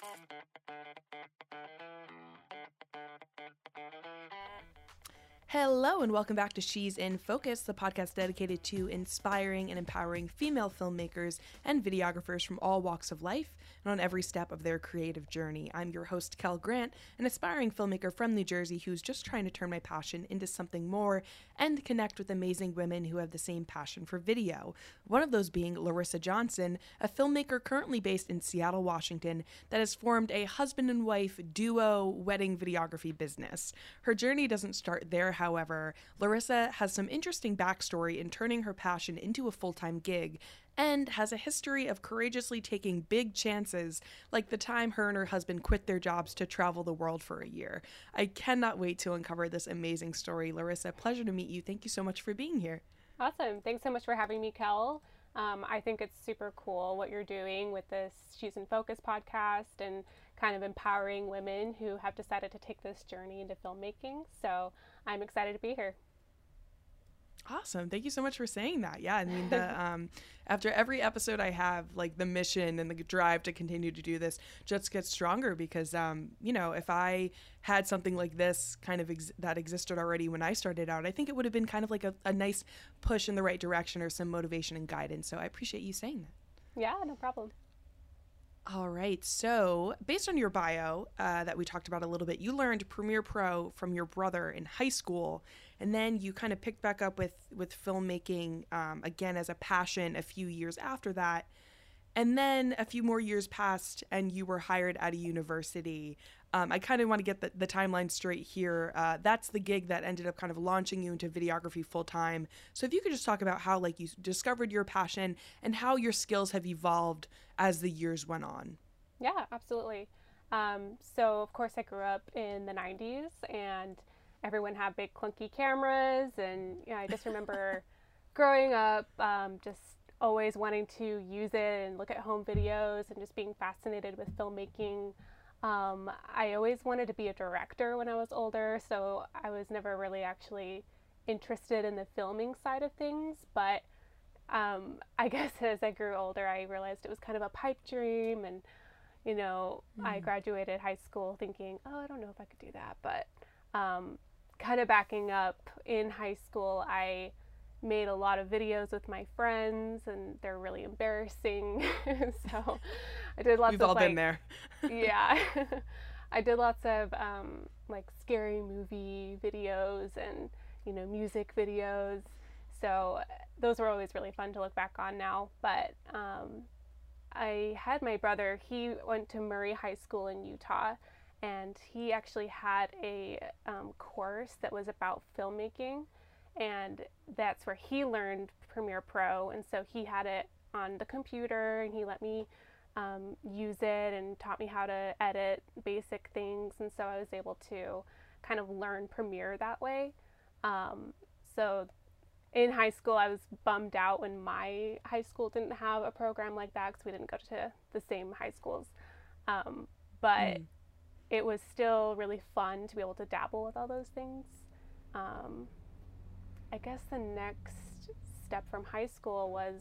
Thank you. Hello, and welcome back to She's in Focus, the podcast dedicated to inspiring and empowering female filmmakers and videographers from all walks of life and on every step of their creative journey. I'm your host, Kel Grant, an aspiring filmmaker from New Jersey who's just trying to turn my passion into something more and connect with amazing women who have the same passion for video. One of those being Larissa Johnson, a filmmaker currently based in Seattle, Washington, that has formed a husband and wife duo wedding videography business. Her journey doesn't start there, however, Larissa has some interesting backstory in turning her passion into a full time gig and has a history of courageously taking big chances, like the time her and her husband quit their jobs to travel the world for a year. I cannot wait to uncover this amazing story. Larissa, pleasure to meet you. Thank you so much for being here. Awesome. Thanks so much for having me, Kel. Um, I think it's super cool what you're doing with this She's in Focus podcast and kind of empowering women who have decided to take this journey into filmmaking. So I'm excited to be here. Awesome. Thank you so much for saying that. Yeah, I mean the um after every episode I have like the mission and the drive to continue to do this just gets stronger because um you know, if I had something like this kind of ex- that existed already when I started out, I think it would have been kind of like a, a nice push in the right direction or some motivation and guidance. So I appreciate you saying that. Yeah, no problem. All right. So, based on your bio uh, that we talked about a little bit, you learned Premiere Pro from your brother in high school, and then you kind of picked back up with with filmmaking um, again as a passion a few years after that. And then a few more years passed, and you were hired at a university. Um, I kind of want to get the, the timeline straight here. Uh, that's the gig that ended up kind of launching you into videography full time. So if you could just talk about how like you discovered your passion and how your skills have evolved as the years went on. Yeah, absolutely. Um, so of course I grew up in the 90s and everyone had big clunky cameras and you know, I just remember growing up um, just always wanting to use it and look at home videos and just being fascinated with filmmaking. Um, I always wanted to be a director when I was older, so I was never really actually interested in the filming side of things. But um, I guess as I grew older, I realized it was kind of a pipe dream. And, you know, mm. I graduated high school thinking, oh, I don't know if I could do that. But um, kind of backing up in high school, I made a lot of videos with my friends and they're really embarrassing. so I did lots We've of all like, been there. yeah. I did lots of um, like scary movie videos and you know music videos. So those were always really fun to look back on now. But um, I had my brother. He went to Murray High School in Utah, and he actually had a um, course that was about filmmaking and that's where he learned Premiere Pro. And so he had it on the computer, and he let me um, use it and taught me how to edit basic things. And so I was able to kind of learn Premiere that way. Um, so in high school, I was bummed out when my high school didn't have a program like that because we didn't go to the same high schools. Um, but mm. it was still really fun to be able to dabble with all those things. I guess the next step from high school was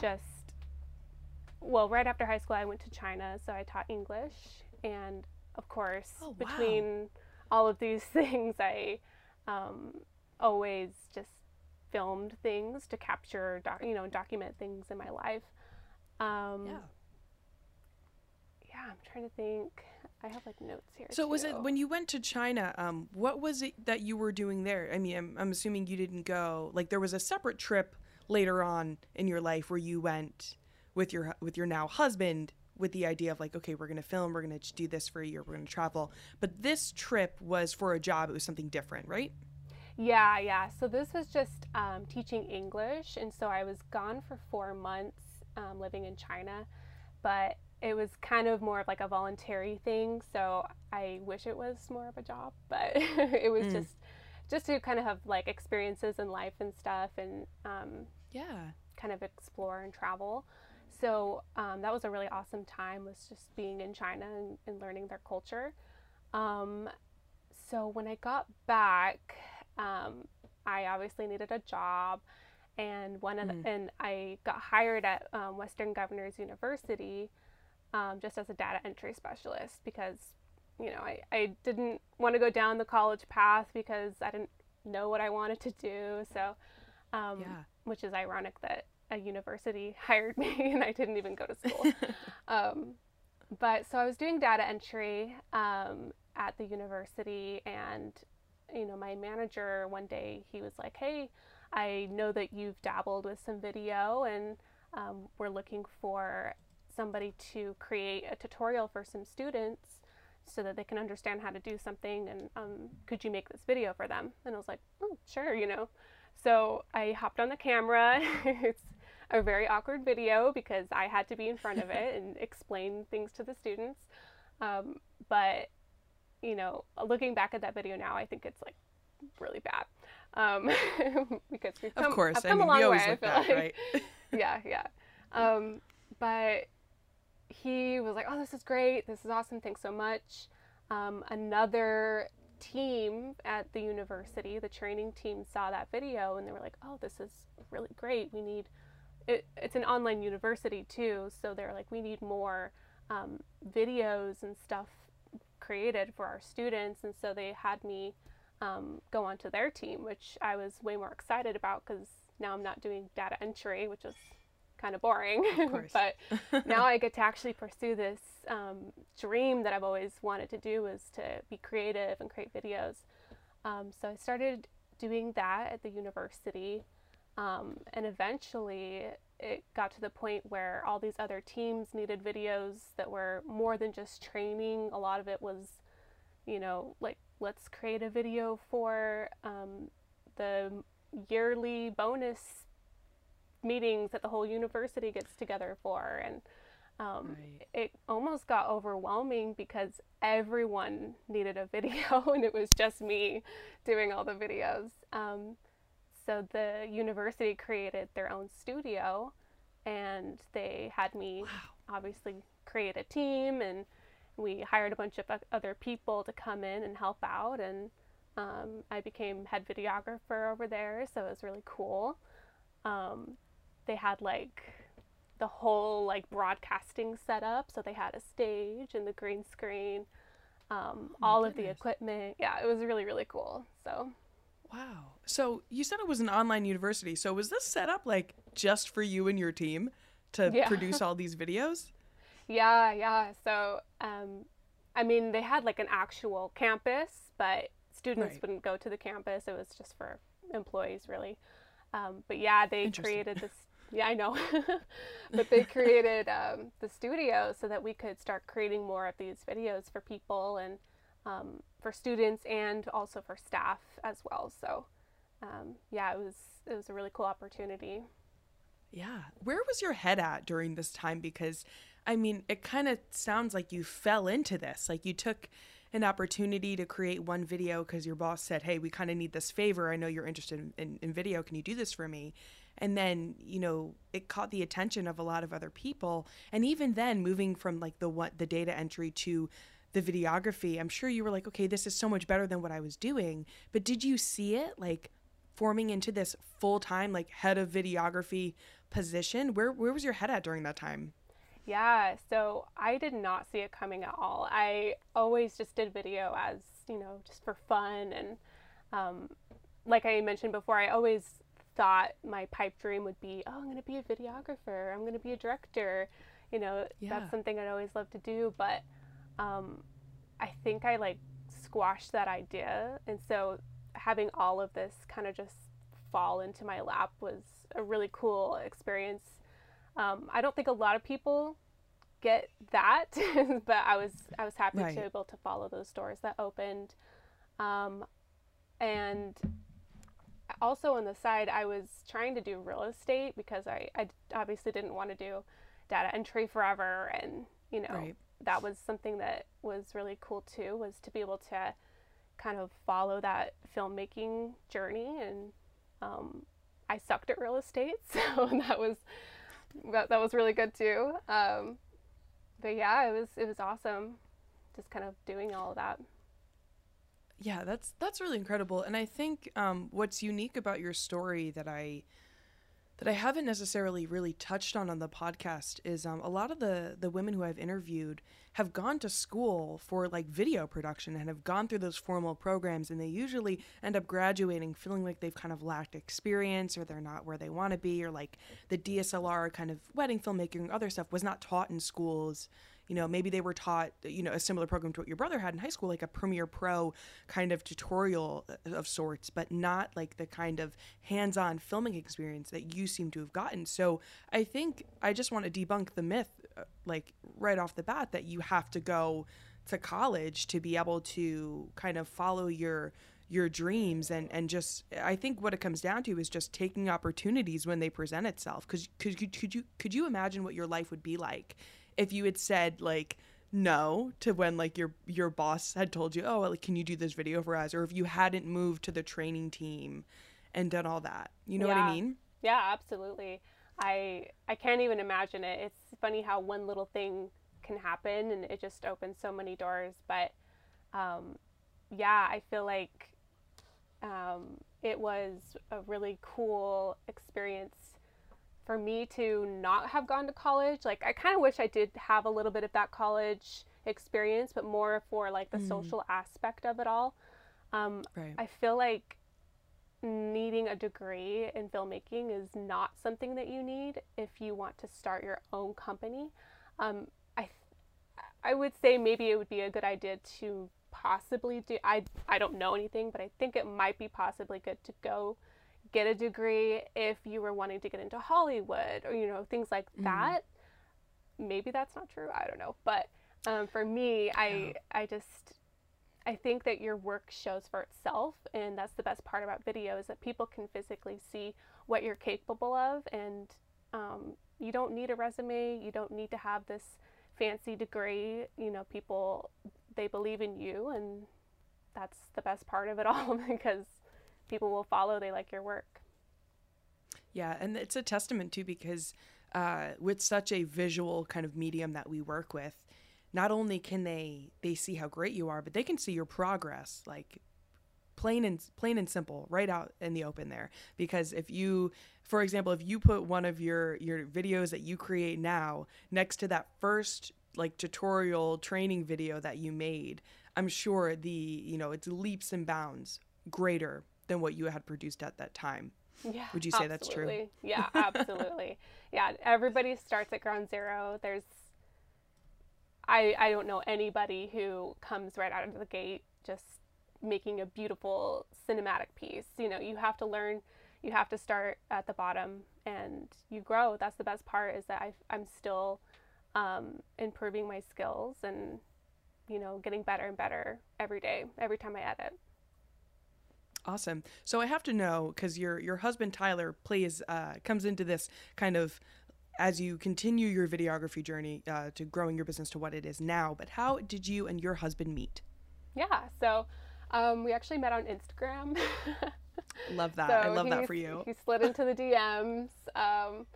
just well, right after high school, I went to China, so I taught English, and of course, oh, wow. between all of these things, I um, always just filmed things to capture, doc- you know, document things in my life. Um, yeah. Yeah, I'm trying to think. I have like notes here. So too. was it when you went to China? Um, what was it that you were doing there? I mean, I'm, I'm assuming you didn't go. Like there was a separate trip later on in your life where you went with your with your now husband with the idea of like, okay, we're gonna film, we're gonna do this for a year, we're gonna travel. But this trip was for a job. It was something different, right? Yeah, yeah. So this was just um, teaching English, and so I was gone for four months um, living in China, but it was kind of more of like a voluntary thing. So I wish it was more of a job, but it was mm. just just to kind of have like experiences in life and stuff, and um, yeah, kind of explore and travel. So um, that was a really awesome time. Was just being in China and, and learning their culture. Um, so when I got back, um, I obviously needed a job, and one of the, mm. and I got hired at um, Western Governors University um, just as a data entry specialist because you know I, I didn't want to go down the college path because I didn't know what I wanted to do. So, um, yeah. which is ironic that a university hired me and I didn't even go to school. um, but so I was doing data entry um, at the university, and you know, my manager one day he was like, "Hey, I know that you've dabbled with some video, and um, we're looking for somebody to create a tutorial for some students." so that they can understand how to do something and um, could you make this video for them and i was like oh sure you know so i hopped on the camera it's a very awkward video because i had to be in front of it and explain things to the students um, but you know looking back at that video now i think it's like really bad um, because we've come, of course I've come I mean, a long way, I feel like. right? yeah yeah um, but he was like, "Oh, this is great. This is awesome. Thanks so much." Um, another team at the university, the training team, saw that video and they were like, "Oh, this is really great. We need." It, it's an online university too, so they're like, "We need more um, videos and stuff created for our students," and so they had me um, go onto their team, which I was way more excited about because now I'm not doing data entry, which is kind of boring. Of but now I get to actually pursue this um, dream that I've always wanted to do was to be creative and create videos. Um, so I started doing that at the university. Um, and eventually it got to the point where all these other teams needed videos that were more than just training. A lot of it was, you know, like let's create a video for um, the yearly bonus meetings that the whole university gets together for and um, right. it almost got overwhelming because everyone needed a video and it was just me doing all the videos um, so the university created their own studio and they had me wow. obviously create a team and we hired a bunch of other people to come in and help out and um, i became head videographer over there so it was really cool um, they had like the whole like broadcasting setup. So they had a stage and the green screen, um, oh all goodness. of the equipment. Yeah, it was really really cool. So. Wow. So you said it was an online university. So was this set up like just for you and your team to yeah. produce all these videos? Yeah, yeah. So, um, I mean, they had like an actual campus, but students right. wouldn't go to the campus. It was just for employees, really. Um, but yeah, they created this yeah, I know. but they created um, the studio so that we could start creating more of these videos for people and um, for students and also for staff as well. So, um, yeah, it was it was a really cool opportunity. Yeah, where was your head at during this time? Because, I mean, it kind of sounds like you fell into this. Like you took an opportunity to create one video because your boss said, "Hey, we kind of need this favor. I know you're interested in, in, in video. Can you do this for me?" And then you know it caught the attention of a lot of other people. And even then moving from like the what the data entry to the videography i'm sure you were like okay this is so much better than what i was doing. But did you see it like forming into this full-time like head of videography position? Where where was your head at during that time? Yeah so i did not see it coming at all. I always just did video as you know just for fun and um, like i mentioned before i always thought my pipe dream would be, oh, I'm going to be a videographer. I'm going to be a director. You know, yeah. that's something I'd always love to do. But um, I think I like squashed that idea. And so having all of this kind of just fall into my lap was a really cool experience. Um, I don't think a lot of people get that, but I was I was happy right. to be able to follow those doors that opened. Um, and also on the side, I was trying to do real estate because I, I obviously didn't want to do data entry forever. And, you know, right. that was something that was really cool too, was to be able to kind of follow that filmmaking journey. And um, I sucked at real estate, so that was that, that was really good too. Um, but yeah, it was it was awesome, just kind of doing all of that yeah that's that's really incredible. And i think um, what's unique about your story that i that I haven't necessarily really touched on on the podcast is um, a lot of the the women who I've interviewed have gone to school for like video production and have gone through those formal programs and they usually end up graduating feeling like they've kind of lacked experience or they're not where they want to be or like the DSLR kind of wedding filmmaking other stuff was not taught in schools you know maybe they were taught you know a similar program to what your brother had in high school like a premiere pro kind of tutorial uh, of sorts but not like the kind of hands-on filming experience that you seem to have gotten. So i think i just want to debunk the myth uh, like right off the bat that you have to go to college to be able to kind of follow your your dreams and and just I think what it comes down to is just taking opportunities when they present itself cuz could could you could you imagine what your life would be like if you had said like no to when like your your boss had told you oh like, can you do this video for us? or if you hadn't moved to the training team and done all that. You know yeah. what i mean? Yeah absolutely. I i can't even imagine it. It's funny how one little thing can happen and it just opens so many doors but um yeah i feel like um it was a really cool experience for me to not have gone to college. Like I kind of wish I did have a little bit of that college experience, but more for like the mm. social aspect of it all. Um, right. I feel like needing a degree in filmmaking is not something that you need if you want to start your own company. Um, I I would say maybe it would be a good idea to possibly do. I I don't know anything, but I think it might be possibly good to go get a degree if you were wanting to get into Hollywood or you know things like mm-hmm. that. Maybe that's not true. I don't know, but um, for me, I I just I think that your work shows for itself, and that's the best part about video is that people can physically see what you're capable of, and um, you don't need a resume. You don't need to have this fancy degree. You know, people they believe in you, and that's the best part of it all because people will follow. They like your work. Yeah, and it's a testament too because uh, with such a visual kind of medium that we work with, not only can they they see how great you are, but they can see your progress, like plain and plain and simple, right out in the open there. Because if you, for example, if you put one of your your videos that you create now next to that first like tutorial training video that you made, I'm sure the you know it's leaps and bounds greater than what you had produced at that time. Yeah. Would you say absolutely. that's true? Yeah, absolutely. yeah, everybody starts at ground zero. There's I I don't know anybody who comes right out of the gate just making a beautiful cinematic piece. You know, you have to learn you have to start at the bottom and you grow. That's the best part is that I, am still um, improving my skills and, you know, getting better and better every day, every time I edit. Awesome. So I have to know because your your husband Tyler plays uh, comes into this kind of as you continue your videography journey uh, to growing your business to what it is now. But how did you and your husband meet? Yeah. So um, we actually met on Instagram. love that. So I love that for you. He slid into the DMs. Um,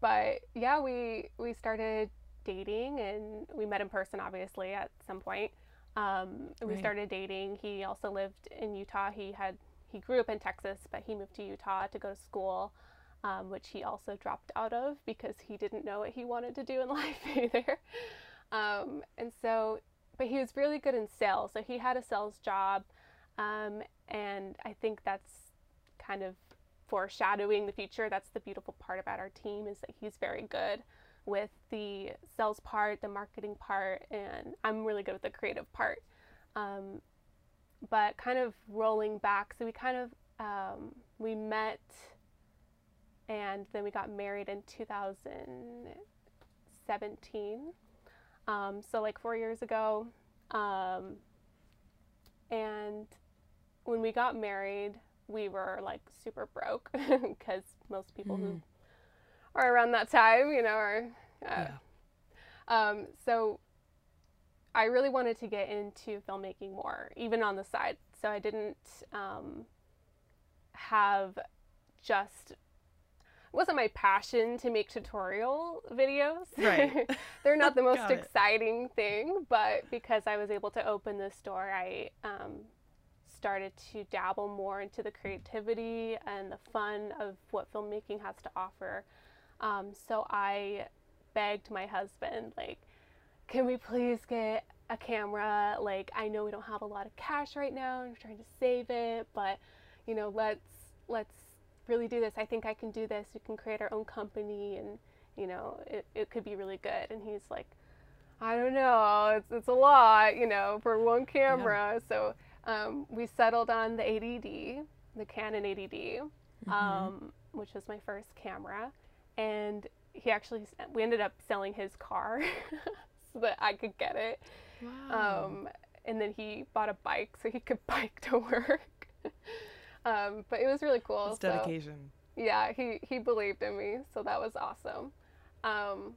but yeah, we we started dating and we met in person obviously at some point. Um, we right. started dating. He also lived in Utah. He had he grew up in Texas, but he moved to Utah to go to school, um, which he also dropped out of because he didn't know what he wanted to do in life either. Um, and so, but he was really good in sales. So he had a sales job, um, and I think that's kind of foreshadowing the future. That's the beautiful part about our team is that he's very good with the sales part, the marketing part, and I'm really good with the creative part. Um, but kind of rolling back, so we kind of um, we met and then we got married in 2017. Um, so like four years ago, um, and when we got married, we were like super broke because most people mm-hmm. who or around that time, you know, or uh, yeah. Um, so I really wanted to get into filmmaking more, even on the side. So I didn't um, have just it wasn't my passion to make tutorial videos. Right. They're not the most exciting thing, but because I was able to open this door, I um, started to dabble more into the creativity and the fun of what filmmaking has to offer. Um, so I begged my husband, like, can we please get a camera? Like, I know we don't have a lot of cash right now. I'm trying to save it, but you know, let's let's really do this. I think I can do this. We can create our own company, and you know, it, it could be really good. And he's like, I don't know, it's it's a lot, you know, for one camera. Yeah. So um, we settled on the 80D, the Canon 80D, mm-hmm. um, which was my first camera, and he actually we ended up selling his car so that I could get it. Wow. Um, and then he bought a bike so he could bike to work. um, but it was really cool. It's dedication. So, yeah, he he believed in me, so that was awesome. Um,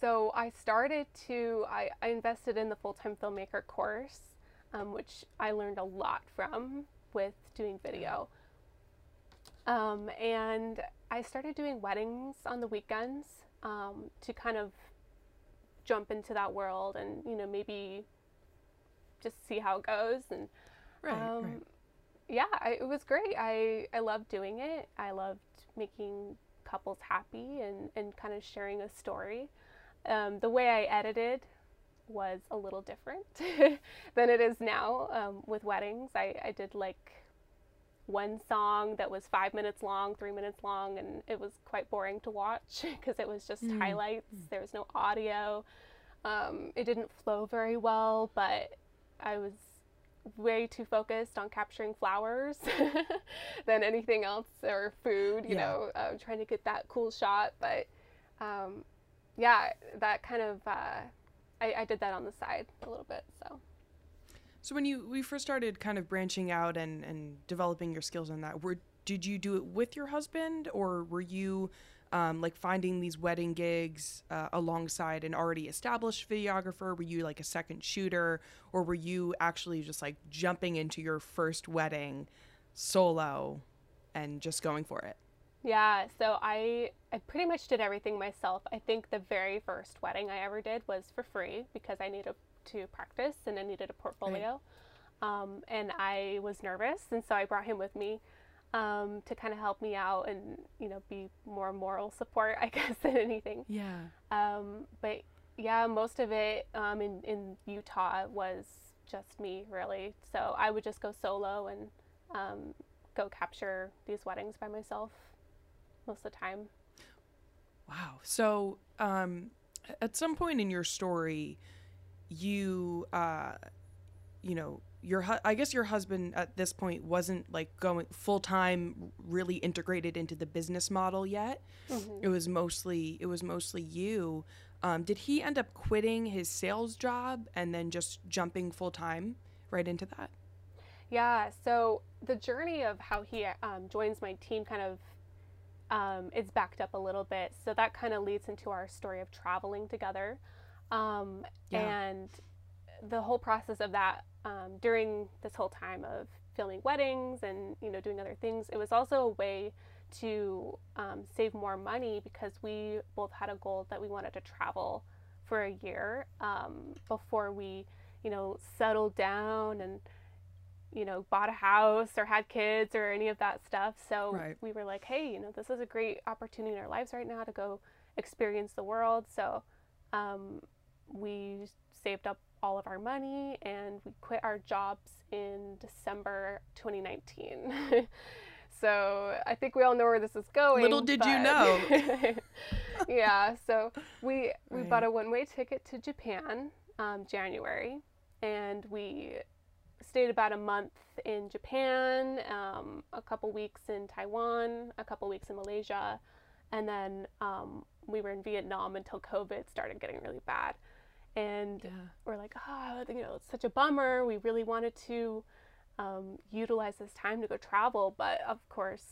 so I started to I, I invested in the full time filmmaker course, um, which I learned a lot from with doing video. Um, and I started doing weddings on the weekends um, to kind of jump into that world and you know maybe just see how it goes and right, um, right. yeah I, it was great. I, I loved doing it. I loved making couples happy and, and kind of sharing a story. Um, the way I edited was a little different than it is now um, with weddings. I, I did like one song that was five minutes long, three minutes long, and it was quite boring to watch because it was just mm. highlights. There was no audio. Um, it didn't flow very well, but I was way too focused on capturing flowers than anything else or food, you yeah. know, uh, trying to get that cool shot. But um, yeah, that kind of, uh, I, I did that on the side a little bit. So. So when you we first started kind of branching out and and developing your skills on that, were did you do it with your husband or were you um, like finding these wedding gigs uh, alongside an already established videographer? Were you like a second shooter, or were you actually just like jumping into your first wedding solo and just going for it? Yeah, so I I pretty much did everything myself. I think the very first wedding I ever did was for free because I needed to practice and I needed a portfolio. Right. Um, and I was nervous, and so I brought him with me um, to kind of help me out and you know be more moral support, I guess, than anything. Yeah. Um, but yeah, most of it um, in in Utah was just me really. So I would just go solo and um, go capture these weddings by myself most of the time. Wow. So um, at some point in your story you uh you know your hu- I guess your husband at this point wasn't like going full time really integrated into the business model yet. Mm-hmm. It was mostly it was mostly you. Um, did he end up quitting his sales job and then just jumping full time right into that? Yeah. So the journey of how he um, joins my team kind of um, is backed up a little bit. So that kind of leads into our story of traveling together. Um, yeah. And the whole process of that um, during this whole time of filming weddings and you know doing other things, it was also a way to um, save more money because we both had a goal that we wanted to travel for a year um, before we you know settled down and you know bought a house or had kids or any of that stuff so right. we were like hey you know this is a great opportunity in our lives right now to go experience the world so um, we saved up all of our money and we quit our jobs in December 2019. so I think we all know where this is going. Little did you know. yeah, so we we right. bought a one-way ticket to Japan um, January, and we stayed about a month in Japan, um, a couple weeks in Taiwan, a couple weeks in Malaysia, and then um, we were in Vietnam until COVID started getting really bad and yeah. we're like, oh, you know, it's such a bummer. We really wanted to um, utilize this time to go travel, but of course,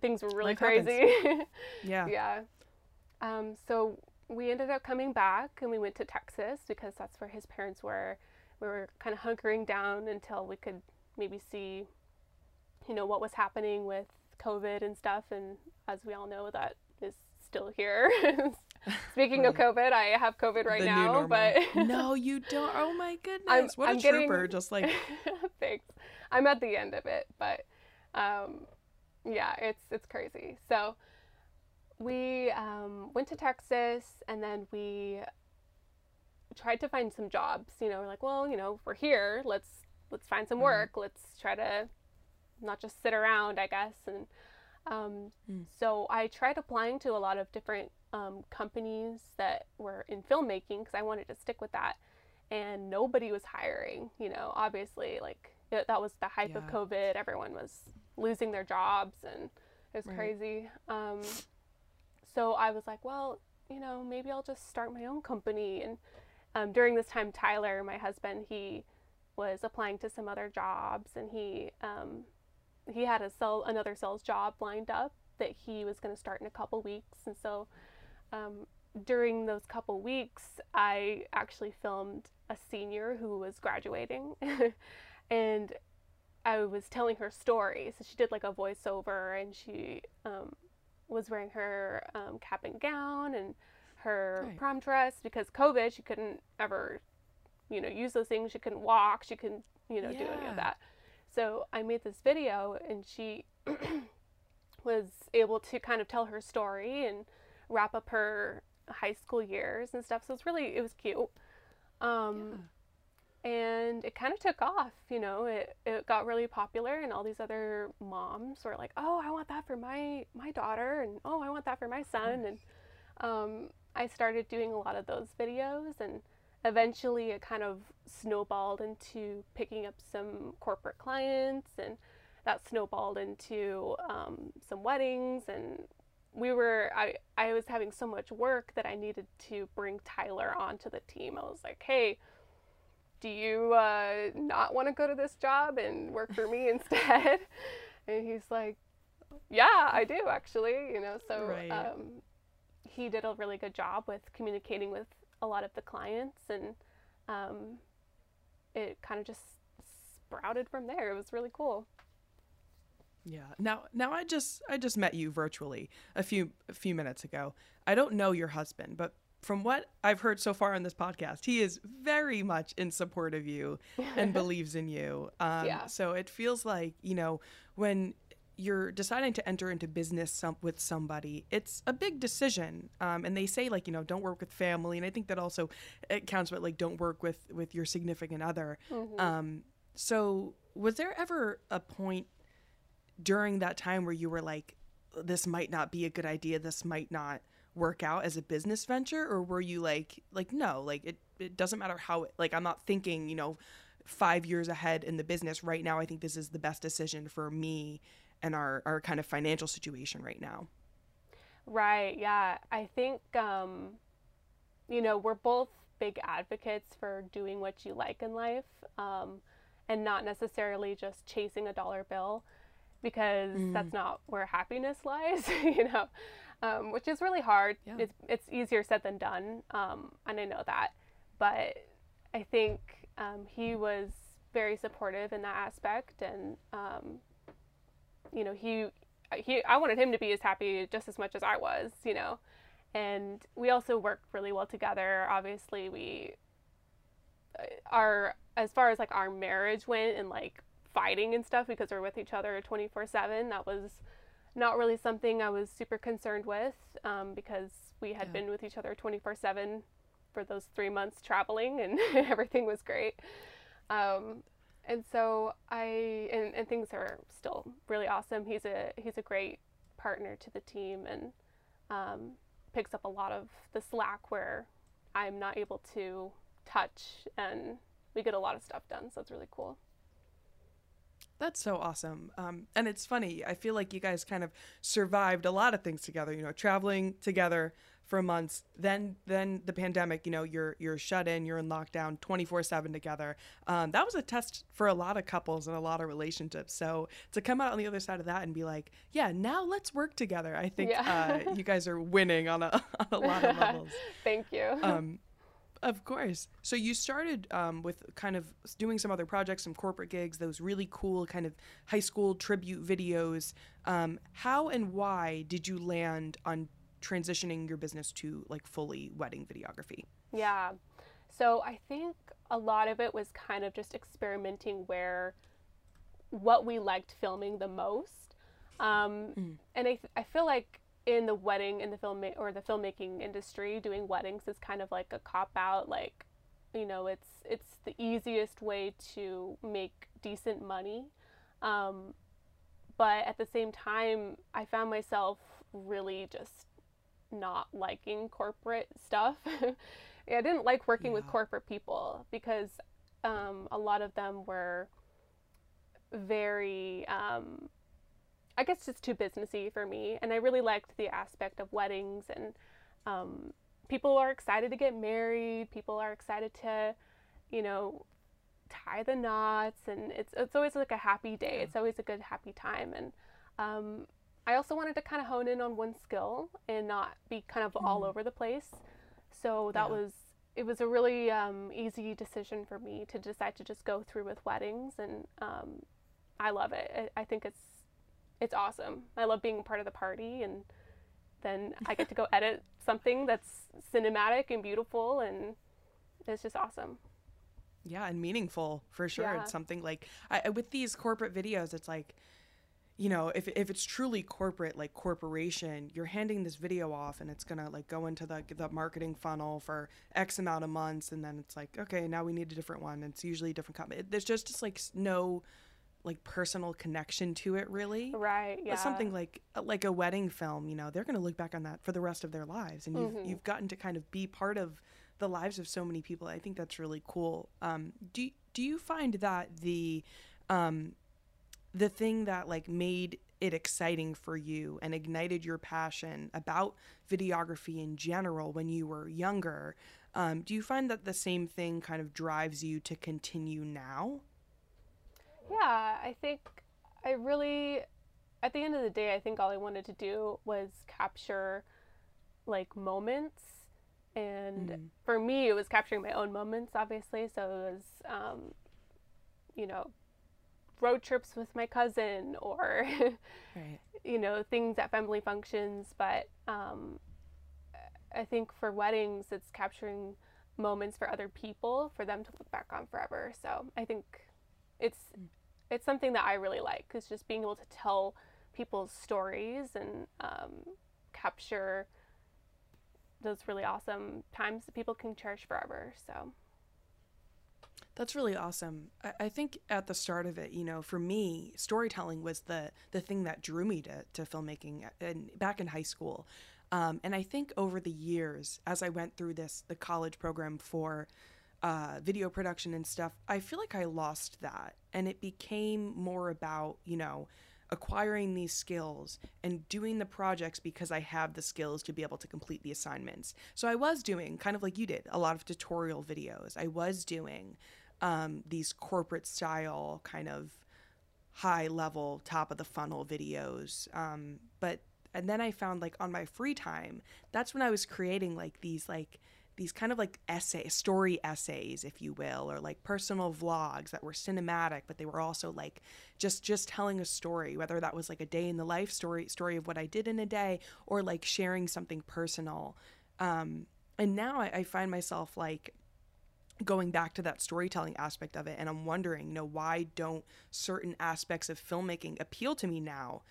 things were really Life crazy. yeah. Yeah. Um, so we ended up coming back and we went to Texas because that's where his parents were. We were kind of hunkering down until we could maybe see, you know, what was happening with COVID and stuff. And as we all know, that is still here. Speaking right. of COVID, I have COVID right the now, but no, you don't. Oh my goodness! I'm, what I'm a getting... trooper! Just like thanks. I'm at the end of it, but um, yeah, it's it's crazy. So we um, went to Texas, and then we tried to find some jobs. You know, we're like, well, you know, we're here. Let's let's find some mm-hmm. work. Mm-hmm. Let's try to not just sit around, I guess. And um, mm. so I tried applying to a lot of different um, companies that were in filmmaking because I wanted to stick with that. And nobody was hiring, you know, obviously, like it, that was the hype yeah. of COVID. Everyone was losing their jobs and it was right. crazy. Um, so I was like, well, you know, maybe I'll just start my own company. And um, during this time, Tyler, my husband, he was applying to some other jobs and he um, he had a sell another sales job lined up that he was going to start in a couple weeks. And so um, during those couple weeks i actually filmed a senior who was graduating. And i was telling her story so she did like a voiceover and she um, was wearing her um, cap and gown and her right. prom dress because covid she couldn't ever you know use those things she couldn't walk she couldn't you know yeah. do any of that so I made this video and she was able to kind of tell her story and wrap up her high school years and stuff. So it's really, it was cute. Um, yeah. And it kind of took off, you know, it, it got really popular and all these other moms were like, oh, I want that for my, my daughter. And oh, I want that for my son. And um, I started doing a lot of those videos and eventually it kind of snowballed into picking up some corporate clients and that snowballed into um, some weddings and we were I, I was having so much work that i needed to bring tyler onto the team i was like hey do you uh, not want to go to this job and work for me instead and he's like yeah i do actually you know so right. um, he did a really good job with communicating with a lot of the clients and um, it kind of just sprouted from there. It was really cool. Yeah. Now now I just I just met you virtually a few a few minutes ago. I don't know your husband, but from what I've heard so far on this podcast, he is very much in support of you and believes in you. Um, yeah. So it feels like, you know, when you're deciding to enter into business some, with somebody, it's a big decision. Um, and they say like you know don't work with family, and I think that also it counts, but like don't work with with your significant other. Mm-hmm. Um, so was there ever a point during that time where you were like, this might not be a good idea, this might not work out as a business venture, or were you like like no, like it it doesn't matter how it, like I'm not thinking you know five years ahead in the business right now. I think this is the best decision for me and our, our kind of financial situation right now. Right. Yeah. I think, um, you know, we're both big advocates for doing what you like in life um, and not necessarily just chasing a dollar bill because mm. that's not where happiness lies, you know, um, which is really hard. Yeah. It's, it's easier said than done. Um, and I know that. But I think um, he was very supportive in that aspect. And um, you know, he he I wanted him to be as happy just as much as I was, you know. And we also worked really well together. Obviously, we are uh, as far as like our marriage went and like fighting and stuff because we're with each other 24/7. That was not really something I was super concerned with um, because we had yeah. been with each other 24/7 for those three months traveling and everything was great. Um, and so I and, and things are still really awesome. He's a he's a great partner to the team and um, picks up a lot of the slack where I'm not able to touch, and we get a lot of stuff done. So it's really cool. That's so awesome. Um, and it's funny. I feel like you guys kind of survived a lot of things together. You know, traveling together, for months. Then then the pandemic, you know, you're you're shut in, you're in lockdown 24/7 together. Um, that was a test for a lot of couples and a lot of relationships. So to come out on the other side of that and be like, yeah, now let's work together. I think yeah. uh, you guys are winning on a on a lot of levels. Thank you. Um, of course. So you started um, with kind of doing some other projects, some corporate gigs, those really cool kind of high school tribute videos. Um, how and why did you land on transitioning your business to like fully wedding videography? Yeah. So I think a lot of it was kind of just experimenting where what we liked filming the most. Um, mm. And I, I feel like in the wedding in the film or the filmmaking industry, doing weddings is kind of like a cop out. Like, you know, it's it's the easiest way to make decent money. Um, but at the same time, I found myself really just not liking corporate stuff. I didn't like working yeah. with corporate people because um, a lot of them were very, um, I guess, just too businessy for me. And I really liked the aspect of weddings and um, people are excited to get married. People are excited to, you know, tie the knots, and it's it's always like a happy day. Yeah. It's always a good happy time, and um, I also wanted to kind of hone in on one skill and not be kind of mm. all over the place. So that yeah. was it was a really um, easy decision for me to decide to just go through with weddings, and um, I love it. I, I, think it's it's awesome. I love being part of the party, and then I get to go edit something that's cinematic and beautiful, and it's just awesome. Yeah, and meaningful for sure. Yeah. It's something like I, with these corporate videos, it's like you know, if, if it's truly corporate, like corporation, you're handing this video off and it's gonna like go into the the marketing funnel for X amount of months, and then it's like, okay, now we need a different one. And it's usually a different company. There's just just like no like personal connection to it really right yeah but something like uh, like a wedding film you know they're going to look back on that for the rest of their lives and you've, mm-hmm. you've gotten to kind of be part of the lives of so many people i think that's really cool um, do, do you find that the um, the thing that like made it exciting for you and ignited your passion about videography in general when you were younger um, do you find that the same thing kind of drives you to continue now? Yeah i think i really at the end of the day i think all i wanted to do was capture like moments. And mm. for me it was capturing my own moments obviously. So it was um, you know road trips with my cousin or right. you know things at family functions but um, i think for weddings it's capturing moments for other people for them to look back on forever so i think it's mm. it's something that i really like is just being able to tell people's stories and um, capture those really awesome times that people can cherish forever so that's really awesome. I, I, think at the start of it, you know, for me, storytelling was the the thing that drew me to, to filmmaking and back in high school. Um, and I think over the years, as I went through this the college program for uh, video production and stuff, I feel like I lost that, and it became more about you know acquiring these skills and doing the projects because I have the skills to be able to complete the assignments. So I was doing kind of like you did a lot of tutorial videos. I was doing um, these corporate style kind of high level top of the funnel videos um, but and then i found like on my free time that's when i was creating like these like these kind of like essay story essays if you will or like personal vlogs that were cinematic but they were also like just just telling a story whether that was like a day in the life story story of what i did in a day or like sharing something personal. Um, and now I, I find myself like going back to that storytelling aspect of it and i'm wondering you know why don't certain aspects of filmmaking appeal to me now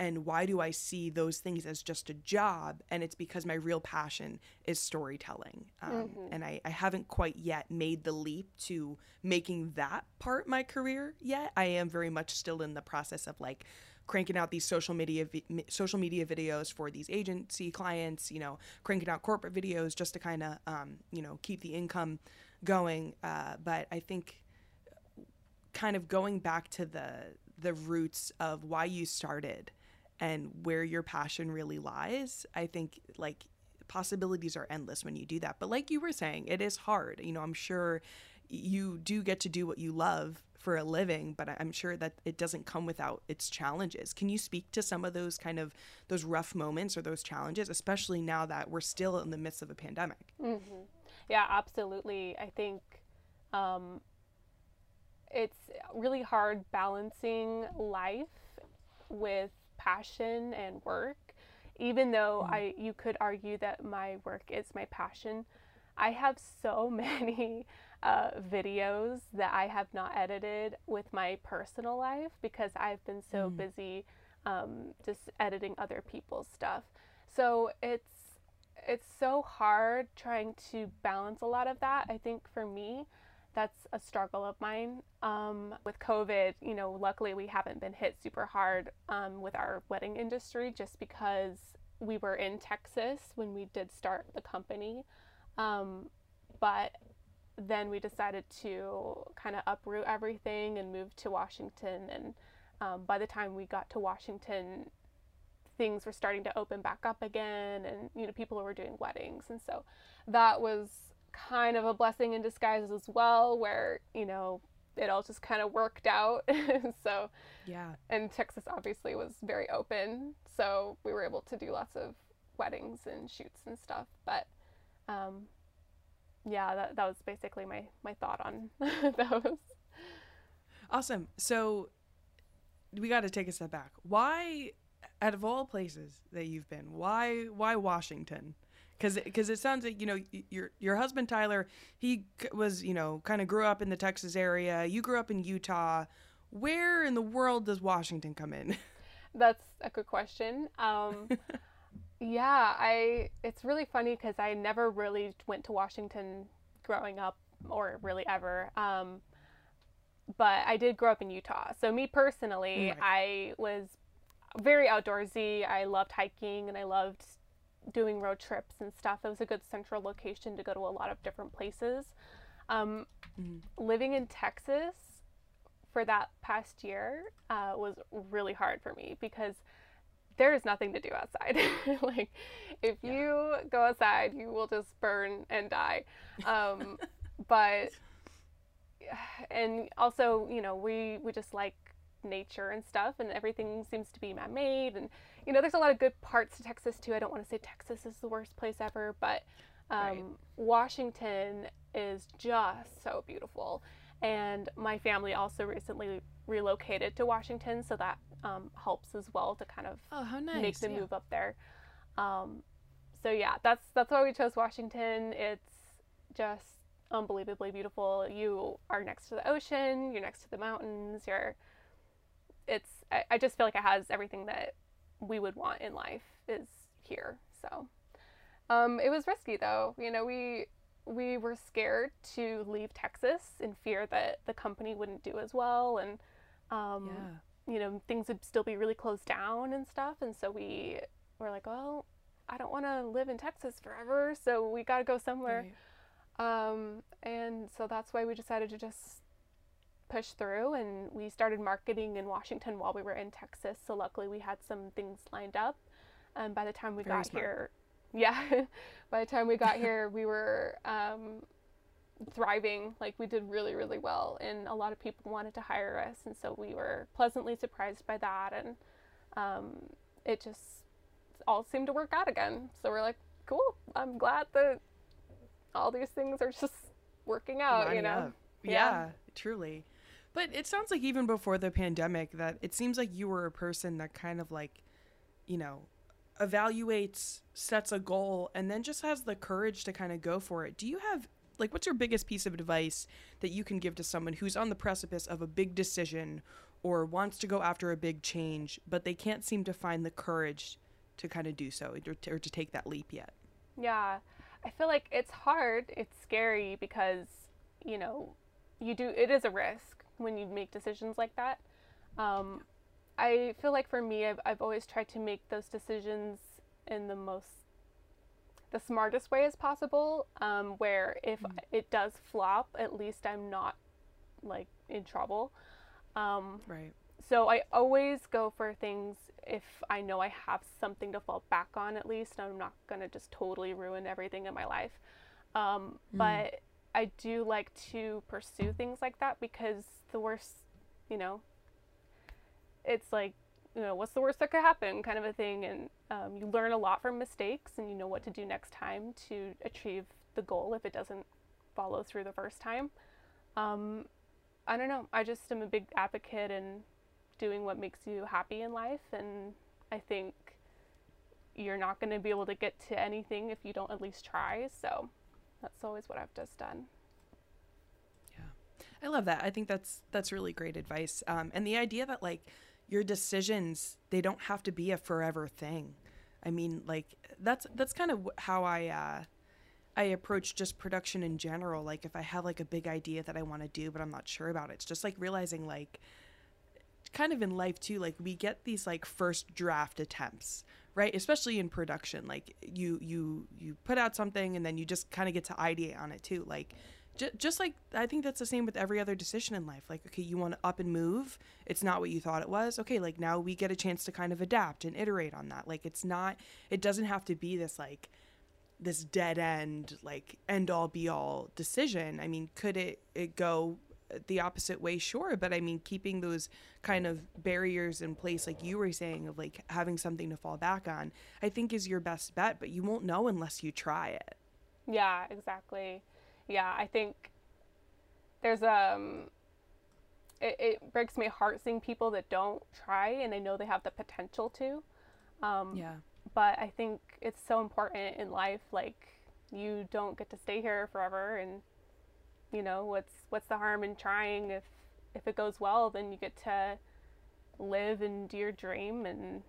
and why do i see those things as just a job and it's because my real passion is storytelling um, mm-hmm. and I, I haven't quite yet made the leap to making that part my career yet i am very much still in the process of like cranking out these social media vi- social media videos for these agency clients you know cranking out corporate videos just to kind of um, you know keep the income going. Uh, but I think kind of going back to the the roots of why you started and where your passion really lies, I think like possibilities are endless when you do that. But like you were saying, it is hard. You know, I'm sure you do get to do what you love for a living, but I'm sure that it doesn't come without its challenges. Can you speak to some of those kind of those rough moments or those challenges, especially now that we're still in the midst of a pandemic? Mm-hmm. Yeah, absolutely. I think um, it's really hard balancing life with passion and work. even though mm. I you could argue that my work is my passion, I have so many uh, videos that I have not edited with my personal life because I've been so mm. busy um, just editing other people's stuff. So it's it's so hard trying to balance a lot of that. I think for me, that's a struggle of mine. Um, with COVID, you know, luckily we haven't been hit super hard um, with our wedding industry just because we were in Texas when we did start the company. Um, but then we decided to kind of uproot everything and move to Washington. And um, by the time we got to Washington, things were starting to open back up again, and you know people were doing weddings, and so that was kind of a blessing in disguise as well, where you know it all just kind of worked out. so yeah, and Texas obviously was very open, so we were able to do lots of weddings and shoots and stuff, but. Um, yeah, that, that was basically my, my thought on those. Awesome. So we got to take a step back. Why, out of all places that you've been, why why Washington? Because because it sounds like you know your your husband Tyler, he was you know kind of grew up in the Texas area. You grew up in Utah. Where in the world does Washington come in? That's a good question. Um, Yeah, I it's really funny because I never really went to Washington growing up or really ever. Um, but I did grow up in Utah. So me personally, right. I was very outdoorsy. I loved hiking and I loved doing road trips and stuff. It was a good central location to go to a lot of different places. Um, mm-hmm. Living in Texas for that past year uh, was really hard for me because there is nothing to do outside. like, if yeah. you go outside, you will just burn and die. Um, but, and also, you know, we, we just like nature and stuff, and everything seems to be man made. And, you know, there's a lot of good parts to Texas too. I don't want to say Texas is the worst place ever, but um, right. Washington is just so beautiful. And my family also recently relocated to Washington, so that um, helps as well to kind of oh, how nice. make the yeah. move up there. Um, so yeah, that's that's why we chose Washington. It's just unbelievably beautiful. You are next to the ocean. You're next to the mountains. You're. It's. I, I just feel like it has everything that we would want in life is here. So, um, it was risky though. You know, we we were scared to leave Texas in fear that the company wouldn't do as well and um, yeah you know, things would still be really closed down and stuff. And so we were like, well, I don't want to live in Texas forever, so we got to go somewhere. Right. Um, and so that's why we decided to just push through and we started marketing in Washington while we were in Texas. So luckily we had some things lined up. And by the time we Very got smart. here, yeah, by the time we got here, we were um, thriving. Like we did really, really well, and a lot of people wanted to hire us, and so we were pleasantly surprised by that, and um, it just all seemed to work out again. So we're like, cool. I'm glad that all these things are just working out. Lining you know, yeah. yeah, truly. But it sounds like even before the pandemic, that it seems like you were a person that kind of like, you know, evaluates, sets a goal, and then just has the courage to kind of go for it. Do you have like what's your biggest piece of advice that you can give to someone who's on the precipice of a big decision or wants to go after a big change but they can't seem to find the courage to kind of do so or to, or to take that leap yet? Yeah. I feel like it's hard it's scary because you know you do it is a risk when you make decisions like that um, i feel like for me I've, I've always tried to make those decisions in the most the smartest way as possible. Um, where if mm. it does flop, at least I'm not like in trouble. Um, right. So I always go for things if I know I have something to fall back on at least. I'm not gonna just totally ruin everything in my life. Um, mm. But I do like to pursue things like that because the worst, you know, it's like you know, what's the worst that could happen kind of a thing. And um, you learn a lot from mistakes and you know what to do next time to achieve the goal if it doesn't follow through the first time. Um, I don't know. I just am a big advocate in doing what makes you happy in life. And I think you're not going to be able to get to anything if you don't at least try. So that's always what I've just done. I love that. I think that's that's really great advice. Um, and the idea that like your decisions they don't have to be a forever thing. I mean, like that's that's kind of how I uh, I approach just production in general. Like if I have like a big idea that I want to do but I'm not sure about it, it's just like realizing like kind of in life too like we get these like first draft attempts right especially in production like you you you put out something and then you just kind of get to ideate on it too like just like i think that's the same with every other decision in life. Like okay you want to up and move. It's not what you thought it was. Okay like now we get a chance to kind of adapt and iterate on that. Like it's not it doesn't have to be this like this dead end like end all be all decision. I mean could it it go the opposite way? Sure but i mean keeping those kind of barriers in place like you were saying of like having something to fall back on i think is your best bet but you won't know unless you try it. Yeah exactly yeah i think there's um it, it breaks my heart seeing people that don't try and they know they have the potential to. Um, yeah. but i think it's so important in life like you don't get to stay here forever and you know what's what's the harm in trying if if it goes well then you get to live and do your dream and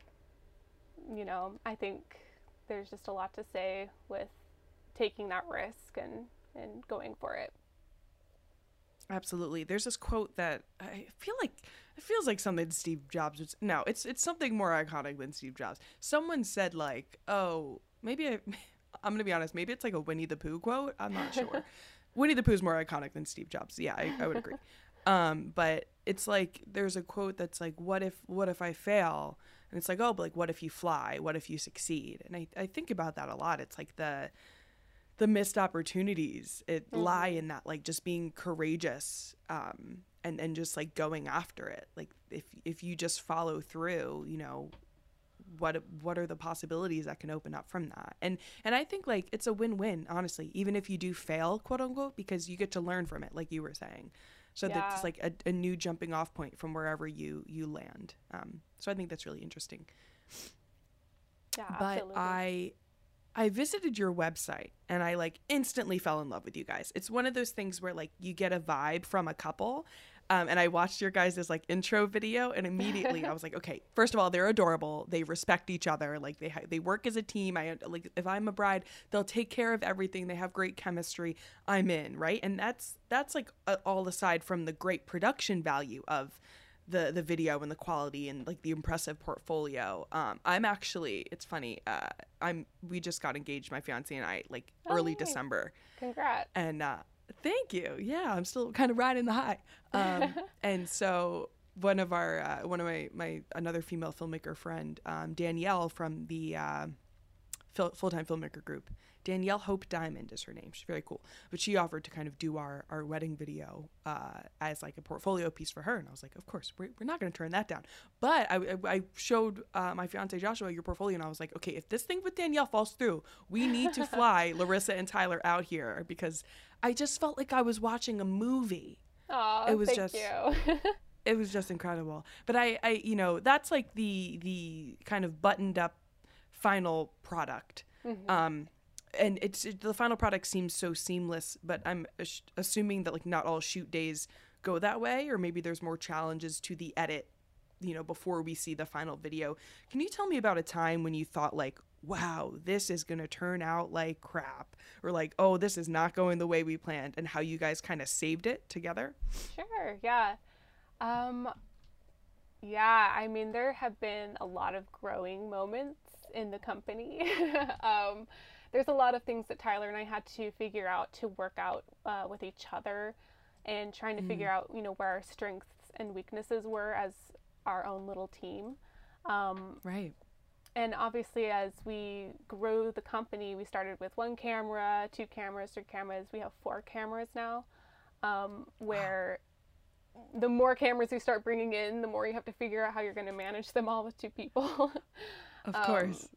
you know i think there's just a lot to say with taking that risk and and going for it absolutely there's this quote that i feel like it feels like something steve jobs would no it's it's something more iconic than steve jobs someone said like oh maybe I, i'm gonna be honest maybe it's like a winnie the pooh quote i'm not sure Winnie the Pooh is more iconic than Steve Jobs. Yeah, I, I would agree. um, but it's like there's a quote that's like, "What if what if I fail?" And it's like, "Oh, but like what if you fly? What if you succeed?" And I, I think about that a lot. It's like the the missed opportunities it mm-hmm. lie in that like just being courageous um, and and just like going after it. Like if if you just follow through, you know, what what are the possibilities that can open up from that and and i think like it's a win-win honestly even if you do fail quote unquote because you get to learn from it like you were saying so yeah. that's like a, a, new jumping off point from wherever you you land um, so i think that's really interesting yeah but absolutely. i I visited your website and I like instantly fell in love with you guys. It's one of those things where like you get a vibe from a couple um, and I watched your guys' like intro video, and immediately I was like, okay, first of all, they're adorable. They respect each other. Like they ha- they work as a team. I like if I'm a bride, they'll take care of everything. They have great chemistry. I'm in, right? And that's that's like uh, all aside from the great production value of the the video and the quality and like the impressive portfolio. Um, I'm actually it's funny. Uh, I'm we just got engaged, my fiance and I, like oh, early nice. December. Congrats. And uh, Thank you. Yeah, I'm still kind of riding the high. Um, and so one of our uh, one of my my another female filmmaker friend um, Danielle from the uh, full time filmmaker group. Danielle Hope Diamond is her name. She's very cool. But she offered to kind of do our, our wedding video uh, as like a portfolio piece for her. And I was like, of course, we're, we're not going to turn that down. But I, I showed uh, my fiance Joshua your portfolio and I was like, okay, if this thing with Danielle falls through, we need to fly Larissa and Tyler out here because I just felt like I was watching a movie. Oh, it was thank just you. it was just incredible. But I, I, you know, that's like the the kind of buttoned up final product. Mm-hmm. Um, and it's it, the final product seems so seamless. But I'm assuming that like not all shoot days go that way, or maybe there's more challenges to the edit. You know, before we see the final video, can you tell me about a time when you thought like, wow, this is going to turn out like crap, or like, oh, this is not going the way we planned, and how you guys kind of saved it together? Sure, yeah. Um, yeah, I mean, there have been a lot of growing moments in the company. um, there's a lot of things that Tyler and I had to figure out to work out uh, with each other and trying to mm. figure out, you know, where our strengths and weaknesses were as our own little team. Um, right and obviously as we grew the company we started with one camera two cameras three cameras we have four cameras now um, where wow. the more cameras you start bringing in the more you have to figure out how you're going to manage them all with two people of um, course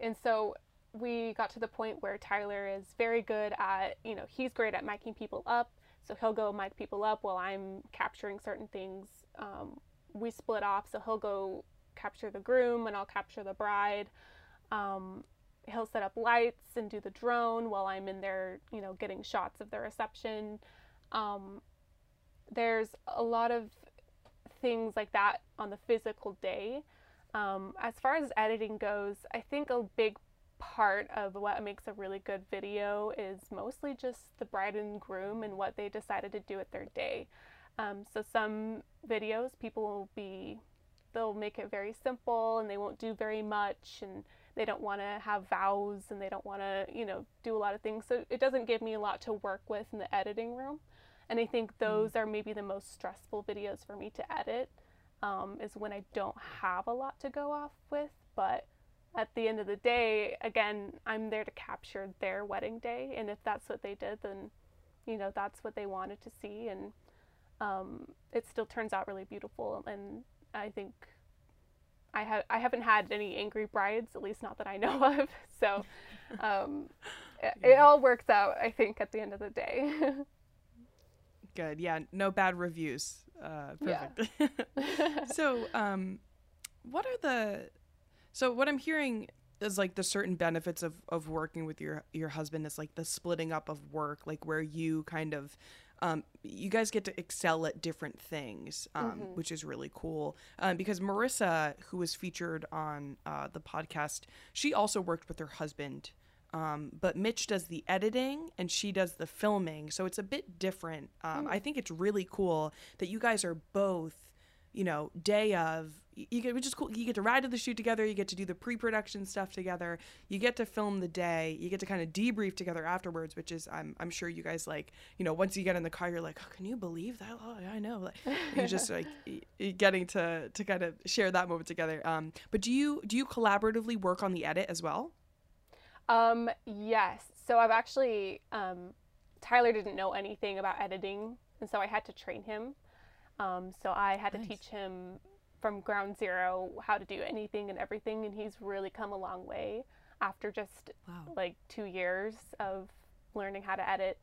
and so we got to the point where tyler is very good at you know he's great at miking people up so he'll go mic people up while i'm capturing certain things um, we split off so he'll go capture the groom and I'll capture the bride. Um, he'll set up lights and do the drone while I'm in there, you know, getting shots of the reception. Um, there's a lot of things like that on the physical day. Um, as far as editing goes, I think a big part of what makes a really good video is mostly just the bride and groom and what they decided to do with their day. Um, so some videos people will be they'll make it very simple and they won't do very much and they don't want to have vows and they don't want to you know do a lot of things so it doesn't give me a lot to work with in the editing room and i think mm-hmm. those mm. are maybe the most stressful videos for me to edit um, is when i don't have a lot to go off with but at the end of the day again i'm there to capture their wedding day and if that's what they did then you know that's what they wanted to see and um, it still turns out really beautiful and i think I have I haven't had any angry brides, at least not that I know of. So um, it, it, all works out, I think, at the end of the day. Good. Yeah. No bad reviews. Uh, perfect. Yeah. so, um, what are the? So what I'm hearing is like the certain benefits of of working with your your husband is like the splitting up of work, like where you kind of um, you guys get to excel at different things, um, mm-hmm. which is really cool. Um, because Marissa, who was featured on uh, the podcast, she also worked with her husband. Um, but Mitch does the editing and she does the filming. So it's a bit different. Mm. I think it's really cool that you guys are both you know, day of you get which is cool. You get to ride to the shoot together. You get to do the pre-production stuff together. You get to film the day. You get to kind of debrief together afterwards, which is I'm I'm sure you guys like. You know, once you get in the car, you're like, oh, can you believe that? Oh, I know. Like, you're just like getting to to kind of share that moment together. Um, but do you do you collaboratively work on the edit as well? Um, yes. So I've actually um, Tyler didn't know anything about editing, and so I had to train him. Um, so I had nice. to teach him from ground zero how to do anything and everything, and he's really come a long way after just wow. like two years of learning how to edit.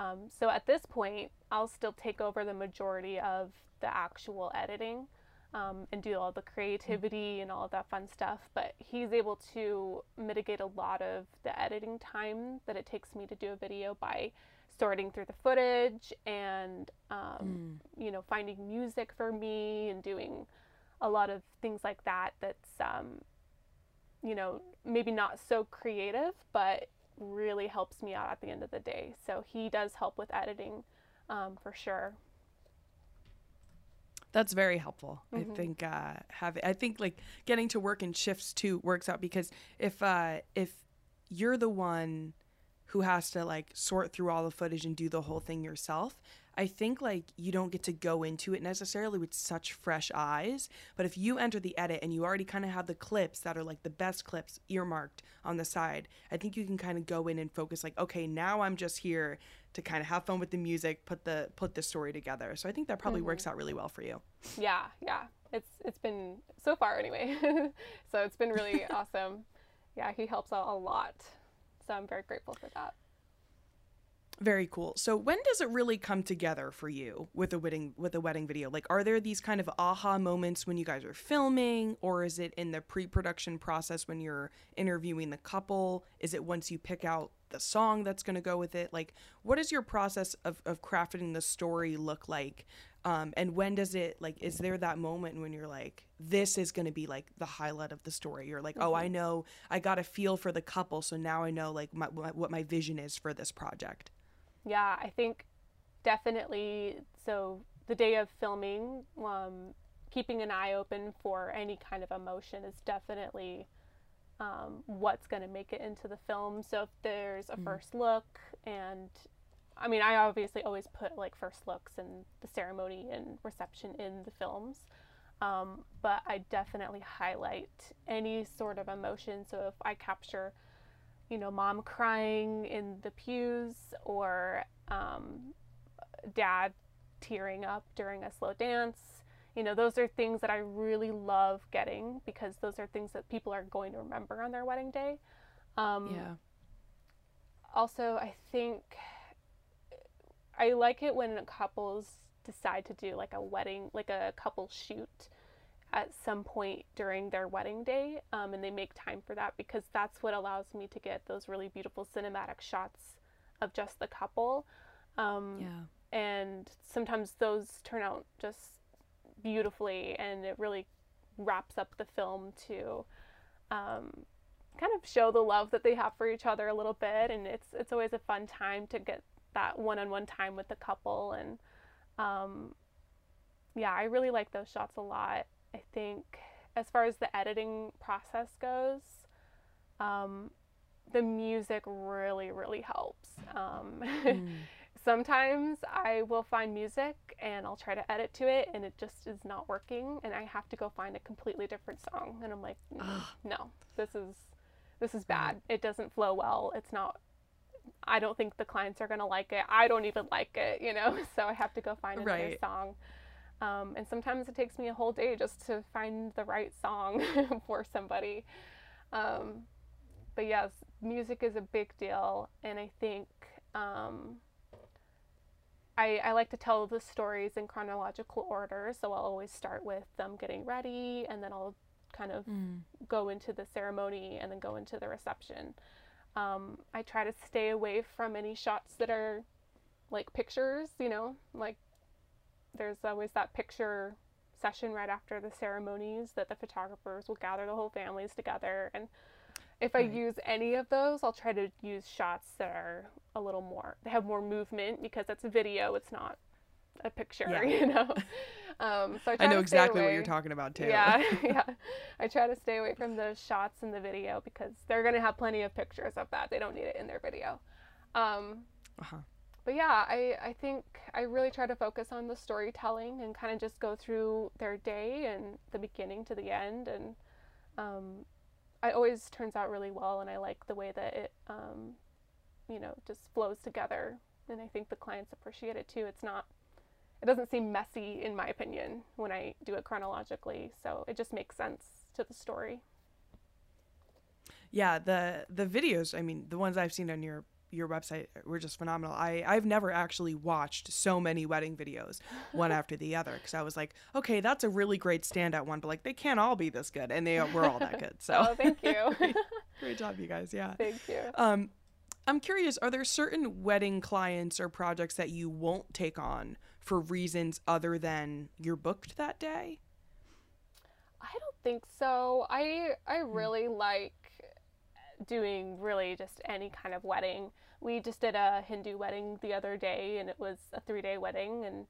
Um, so at this point, I'll still take over the majority of the actual editing um, and do all the creativity and all of that fun stuff. But he's able to mitigate a lot of the editing time that it takes me to do a video by sorting through the footage and um, mm. you know finding music for me and doing a lot of things like that that's um, you know maybe not so creative but really helps me out at the end of the day so he does help with editing um, for sure that's very helpful. Mm-hmm. I think uh, have I think like getting to work in shifts too works out because if uh, if you're the one who has to like sort through all the footage and do the whole thing yourself. I think like you don't get to go into it necessarily with such fresh eyes, but if you enter the edit and you already kind of have the clips that are like the best clips earmarked on the side, I think you can kind of go in and focus like, okay, now I'm just here to kind of have fun with the music, put the put the story together. So I think that probably mm-hmm. works out really well for you. Yeah, yeah. It's it's been so far anyway. so it's been really awesome. Yeah, he helps out a lot. So I'm very grateful for that. Very cool. So when does it really come together for you with a wedding with a wedding video? Like are there these kind of aha moments when you guys are filming or is it in the pre-production process when you're interviewing the couple? Is it once you pick out the song that's going to go with it? Like what does your process of of crafting the story look like um, and when does it like? Is there that moment when you're like, this is going to be like the highlight of the story? You're like, mm-hmm. oh, I mm-hmm. know, I got a feel for the couple, so now I know like my, what my vision is for this project. Yeah, I think definitely. So the day of filming, um, keeping an eye open for any kind of emotion is definitely um, what's going to make it into the film. So if there's a mm. first look and I mean, I obviously always put like first looks and the ceremony and reception in the films, um, but I definitely highlight any sort of emotion. So if I capture, you know, mom crying in the pews or um, dad tearing up during a slow dance, you know, those are things that I really love getting because those are things that people are going to remember on their wedding day. Um, yeah. Also, I think I like it when couples decide to do like a wedding, like a couple shoot at some point during their wedding day, um, and they make time for that because that's what allows me to get those really beautiful cinematic shots of just the couple. Um, Yeah. and sometimes those turn out just beautifully, and it really wraps up the film to um, kind of show the love that they have for each other a little bit. And it's it's always a fun time to get that one-on-one time with the couple, and um, yeah, I really like those shots a lot. I think as far as the editing process goes, um, the music really, really helps. Um, Mm. Sometimes I will find music and I'll try to edit to it and it just is not working and I have to go find a completely different song and I'm like, "Mm, no, this is this is bad. It doesn't flow well. It's not I don't think the clients are gonna like it. I don't even like it, you know. So I have to go find another Right. song. Um, and sometimes it takes me a whole day just to find the right song for somebody. Um, but yes, music is a big deal, and I think um, I, I like to tell the stories in chronological order. So I'll always start with them getting ready, and then I'll kind of Mm. go into the ceremony and then go into the reception. Um, I try to stay away from any shots that are like pictures, you know, like there's always that picture session right after the ceremonies that the photographers will gather the whole families together. And if I use any of those, I'll try to use shots that are a little more, they have more movement because it's a video, it's not a picture, Yeah. you know. Um, so I, I know exactly what you're talking about too. Yeah, yeah. I try to stay away from those shots in the video because they're gonna have plenty of pictures of that. They don't need it in their video. Um, Uh-huh. but yeah, I, I think I really try to focus on the storytelling and kind of just go through their day and the beginning to the end. And um, it always turns out really well, and I like the way that it, um, you know, just flows together. And I think the clients appreciate it too. It's not, it doesn't seem messy, in my opinion, when I do it chronologically. So it just makes sense to the story. Yeah, the the videos, I mean, the ones I've seen on your your website were just phenomenal. I I've never actually watched so many wedding videos one after the other cuz I was like, okay, that's a really great standout one, but like they can't all be this good and they were all that good. So Oh, thank you. great, great job you guys. Yeah. thank you. Um I'm curious, are there certain wedding clients or projects that you won't take on for reasons other than you're booked that day? I don't think so. I I really like doing really just any kind of wedding. We just did a Hindu wedding the other day, and it was a three day wedding, and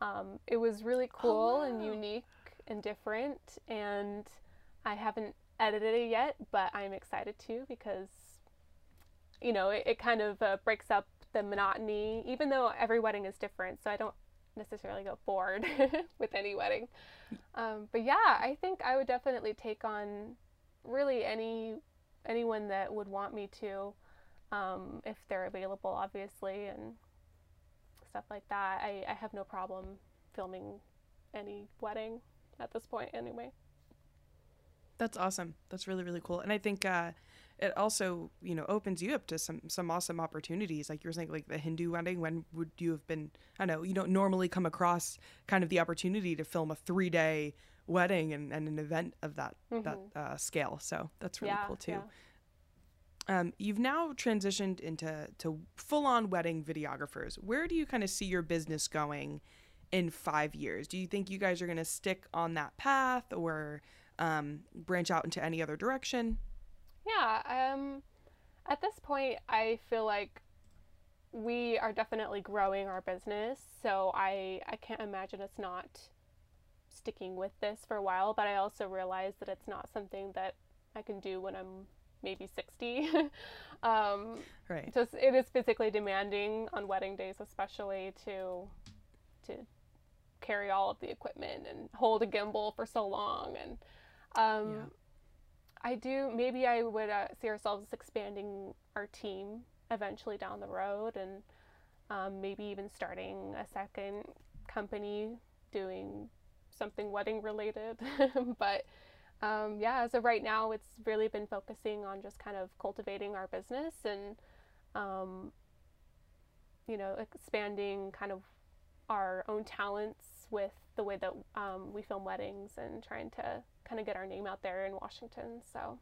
um, it was really cool and wow. unique and different. And I haven't edited it yet, but I'm excited to because you know it, it kind of uh, breaks up the monotony, even though every wedding is different. So I don't necessarily go bored with any wedding. Um, but yeah, I think I would definitely take on really any anyone that would want me to, um, if they're available, obviously, and stuff like that. I, I have no problem filming any wedding at this point, anyway. That's awesome. That's really really cool. And I think uh, it also you know opens you up to some some awesome opportunities. Like you were saying, like the Hindu wedding. When would you have been? I don't know. You don't normally come across kind of the opportunity to film a three day wedding and, and an event of that that uh, scale. So that's really Mm-hmm. yeah, cool too. yeah. Um, you've now transitioned into to full on wedding videographers. Where do you kind of see your business going in five years? Do you think you guys are going to stick on that path or um, branch out into any other direction? Yeah, um, at this point, I feel like we are definitely growing our business, so I, I can't imagine us not sticking with this for a while, but I also realize that it's not something that I can do when I'm maybe 60. um, Right. just it is physically demanding on wedding days especially to to carry all of the equipment and hold a gimbal for so long and um, Yeah. I do maybe i would uh, see ourselves expanding our team eventually down the road and um, maybe even starting a second company doing something wedding related. But um, yeah, as of right now, it's really been focusing on just kind of cultivating our business and, um, you know, expanding kind of our own talents with the way that um, we film weddings and trying to kind of get our name out there in Washington. So.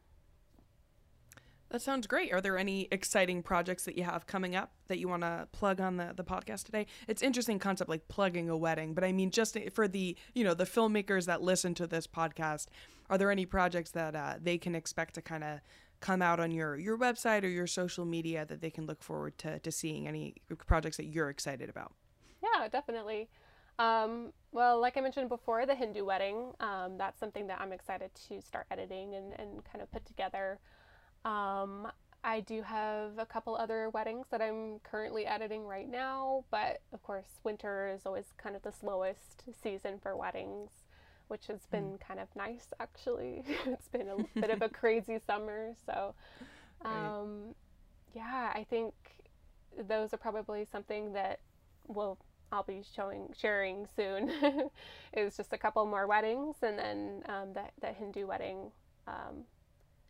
That sounds great. Are there any exciting projects that you have coming up that you want to plug on the, the podcast today? It's interesting concept like plugging a wedding, but I mean just for the you know the filmmakers that listen to this podcast, are there any projects that uh, they can expect to kind of come out on your your website or your social media that they can look forward to to seeing? Any projects that you're excited about? Yeah, definitely. Um, well, like I mentioned before, the Hindu wedding, um, that's something that I'm excited to start editing and, and kind of put together. Um, I do have a couple other weddings that I'm currently editing right now, but of course, winter is always kind of the slowest season for weddings, which has been mm. kind of nice actually. it's been a bit of a crazy summer, so um, yeah, I think those are probably something that will I'll be showing sharing soon. Is just a couple more weddings and then um, the, the Hindu wedding um,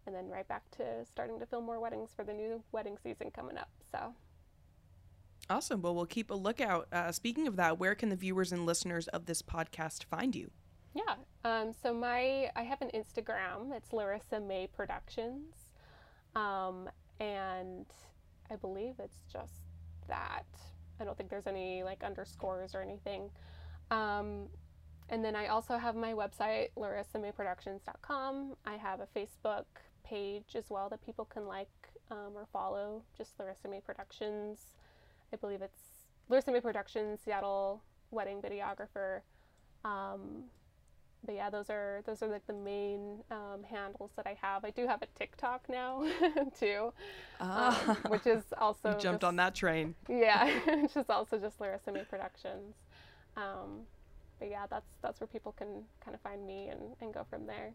and then right back to starting to film more weddings for the new wedding season coming up so. Awesome. Well we'll keep a lookout. Uh, speaking of that where can the viewers and listeners of this podcast find you? Yeah um, so my i have an instagram. It's larissa may productions. Um, and i believe it's just that I don't think there's any like underscores or anything. Um, and then I also have my website, larissamayproductions.com. I have a Facebook page as well that people can like um, or follow, just Larissa May Productions. I believe it's Larissa May Productions, Seattle wedding videographer. Um, but yeah, those are those are like the main um, handles that I have. I do have a TikTok now too, uh, um, which is also jumped just, on that train. Yeah, which is also just Larissa May Productions. Um, but yeah, that's that's where people can kind of find me and, and go from there.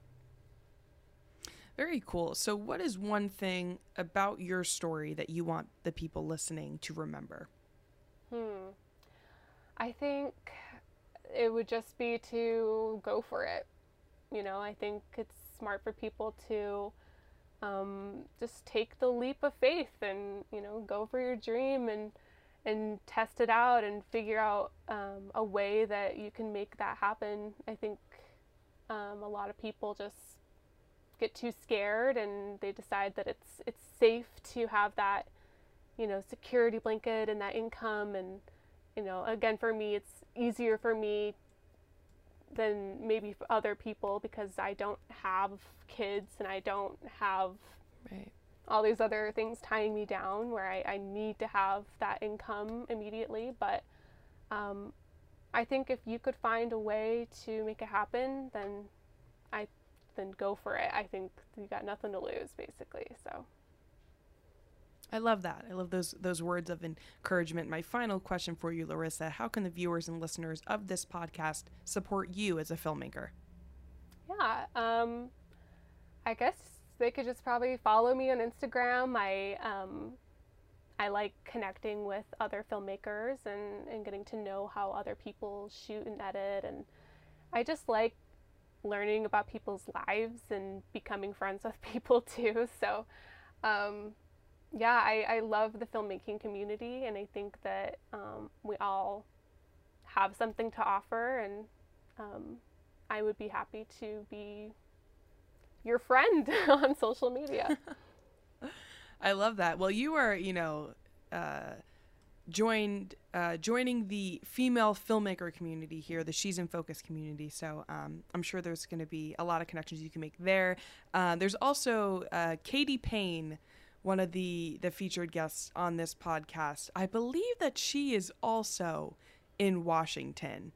Very cool. So, what is one thing about your story that you want the people listening to remember? Hmm. I think it would just be to go for it. You know, I think it's smart for people to um, just take the leap of faith and you know go for your dream and and test it out and figure out um, a way that you can make that happen. I think um, a lot of people just get too scared and they decide that it's it's safe to have that you know security blanket and that income and you know again for me it's easier for me than maybe for other people because I don't have kids and I don't have right. all these other things tying me down where I, I need to have that income immediately. But um, I think if you could find a way to make it happen, then I then go for it. I think you got nothing to lose basically. So. I love that. I love those those words of encouragement. My final question for you, Larissa: How can the viewers and listeners of this podcast support you as a filmmaker? Yeah, um, I guess they could just probably follow me on Instagram. I um, I like connecting with other filmmakers and, and getting to know how other people shoot and edit, and I just like learning about people's lives and becoming friends with people too. So. Um, yeah, I, I love the filmmaking community, and I think that um, we all have something to offer, and um, I would be happy to be your friend on social media. I love that. Well, you are, you know, uh, joined uh, joining the female filmmaker community here, the She's in Focus community. So um, I'm sure there's going to be a lot of connections you can make there. Uh, there's also uh, Katie Payne one of the the featured guests on this podcast. I believe that she is also in Washington.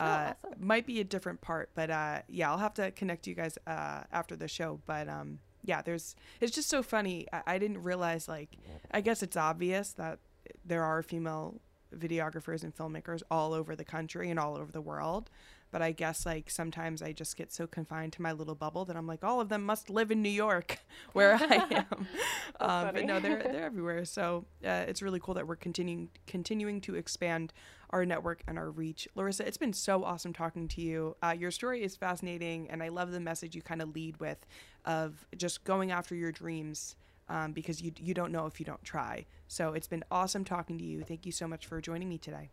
Oh, uh, awesome. Might be a different part, but uh, yeah, I'll have to connect you guys uh, after the show. But um, yeah, there's it's just so funny. I, I didn't realize like I guess it's obvious that there are female videographers and filmmakers all over the country and all over the world but I guess like sometimes I just get so confined to my little bubble that I'm like, all of them must live in New York, where I am. um, but no, they're they're everywhere. So uh, it's really cool that we're continuing continuing to expand our network and our reach. Larissa, it's been so awesome talking to you. Uh, your story is fascinating, and I love the message you kind of lead with, of just going after your dreams. Um, because you you don't know if you don't try. So it's been awesome talking to you. Thank you so much for joining me today.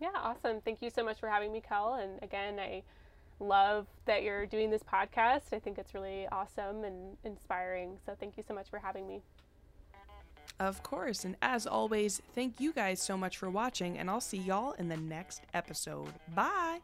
Yeah, awesome. Thank you so much for having me, Kel. And again, I love that you're doing this podcast. I think it's really awesome and inspiring. So thank you so much for having me. Of course. And as always, thank you guys so much for watching, and I'll see y'all in the next episode. Bye.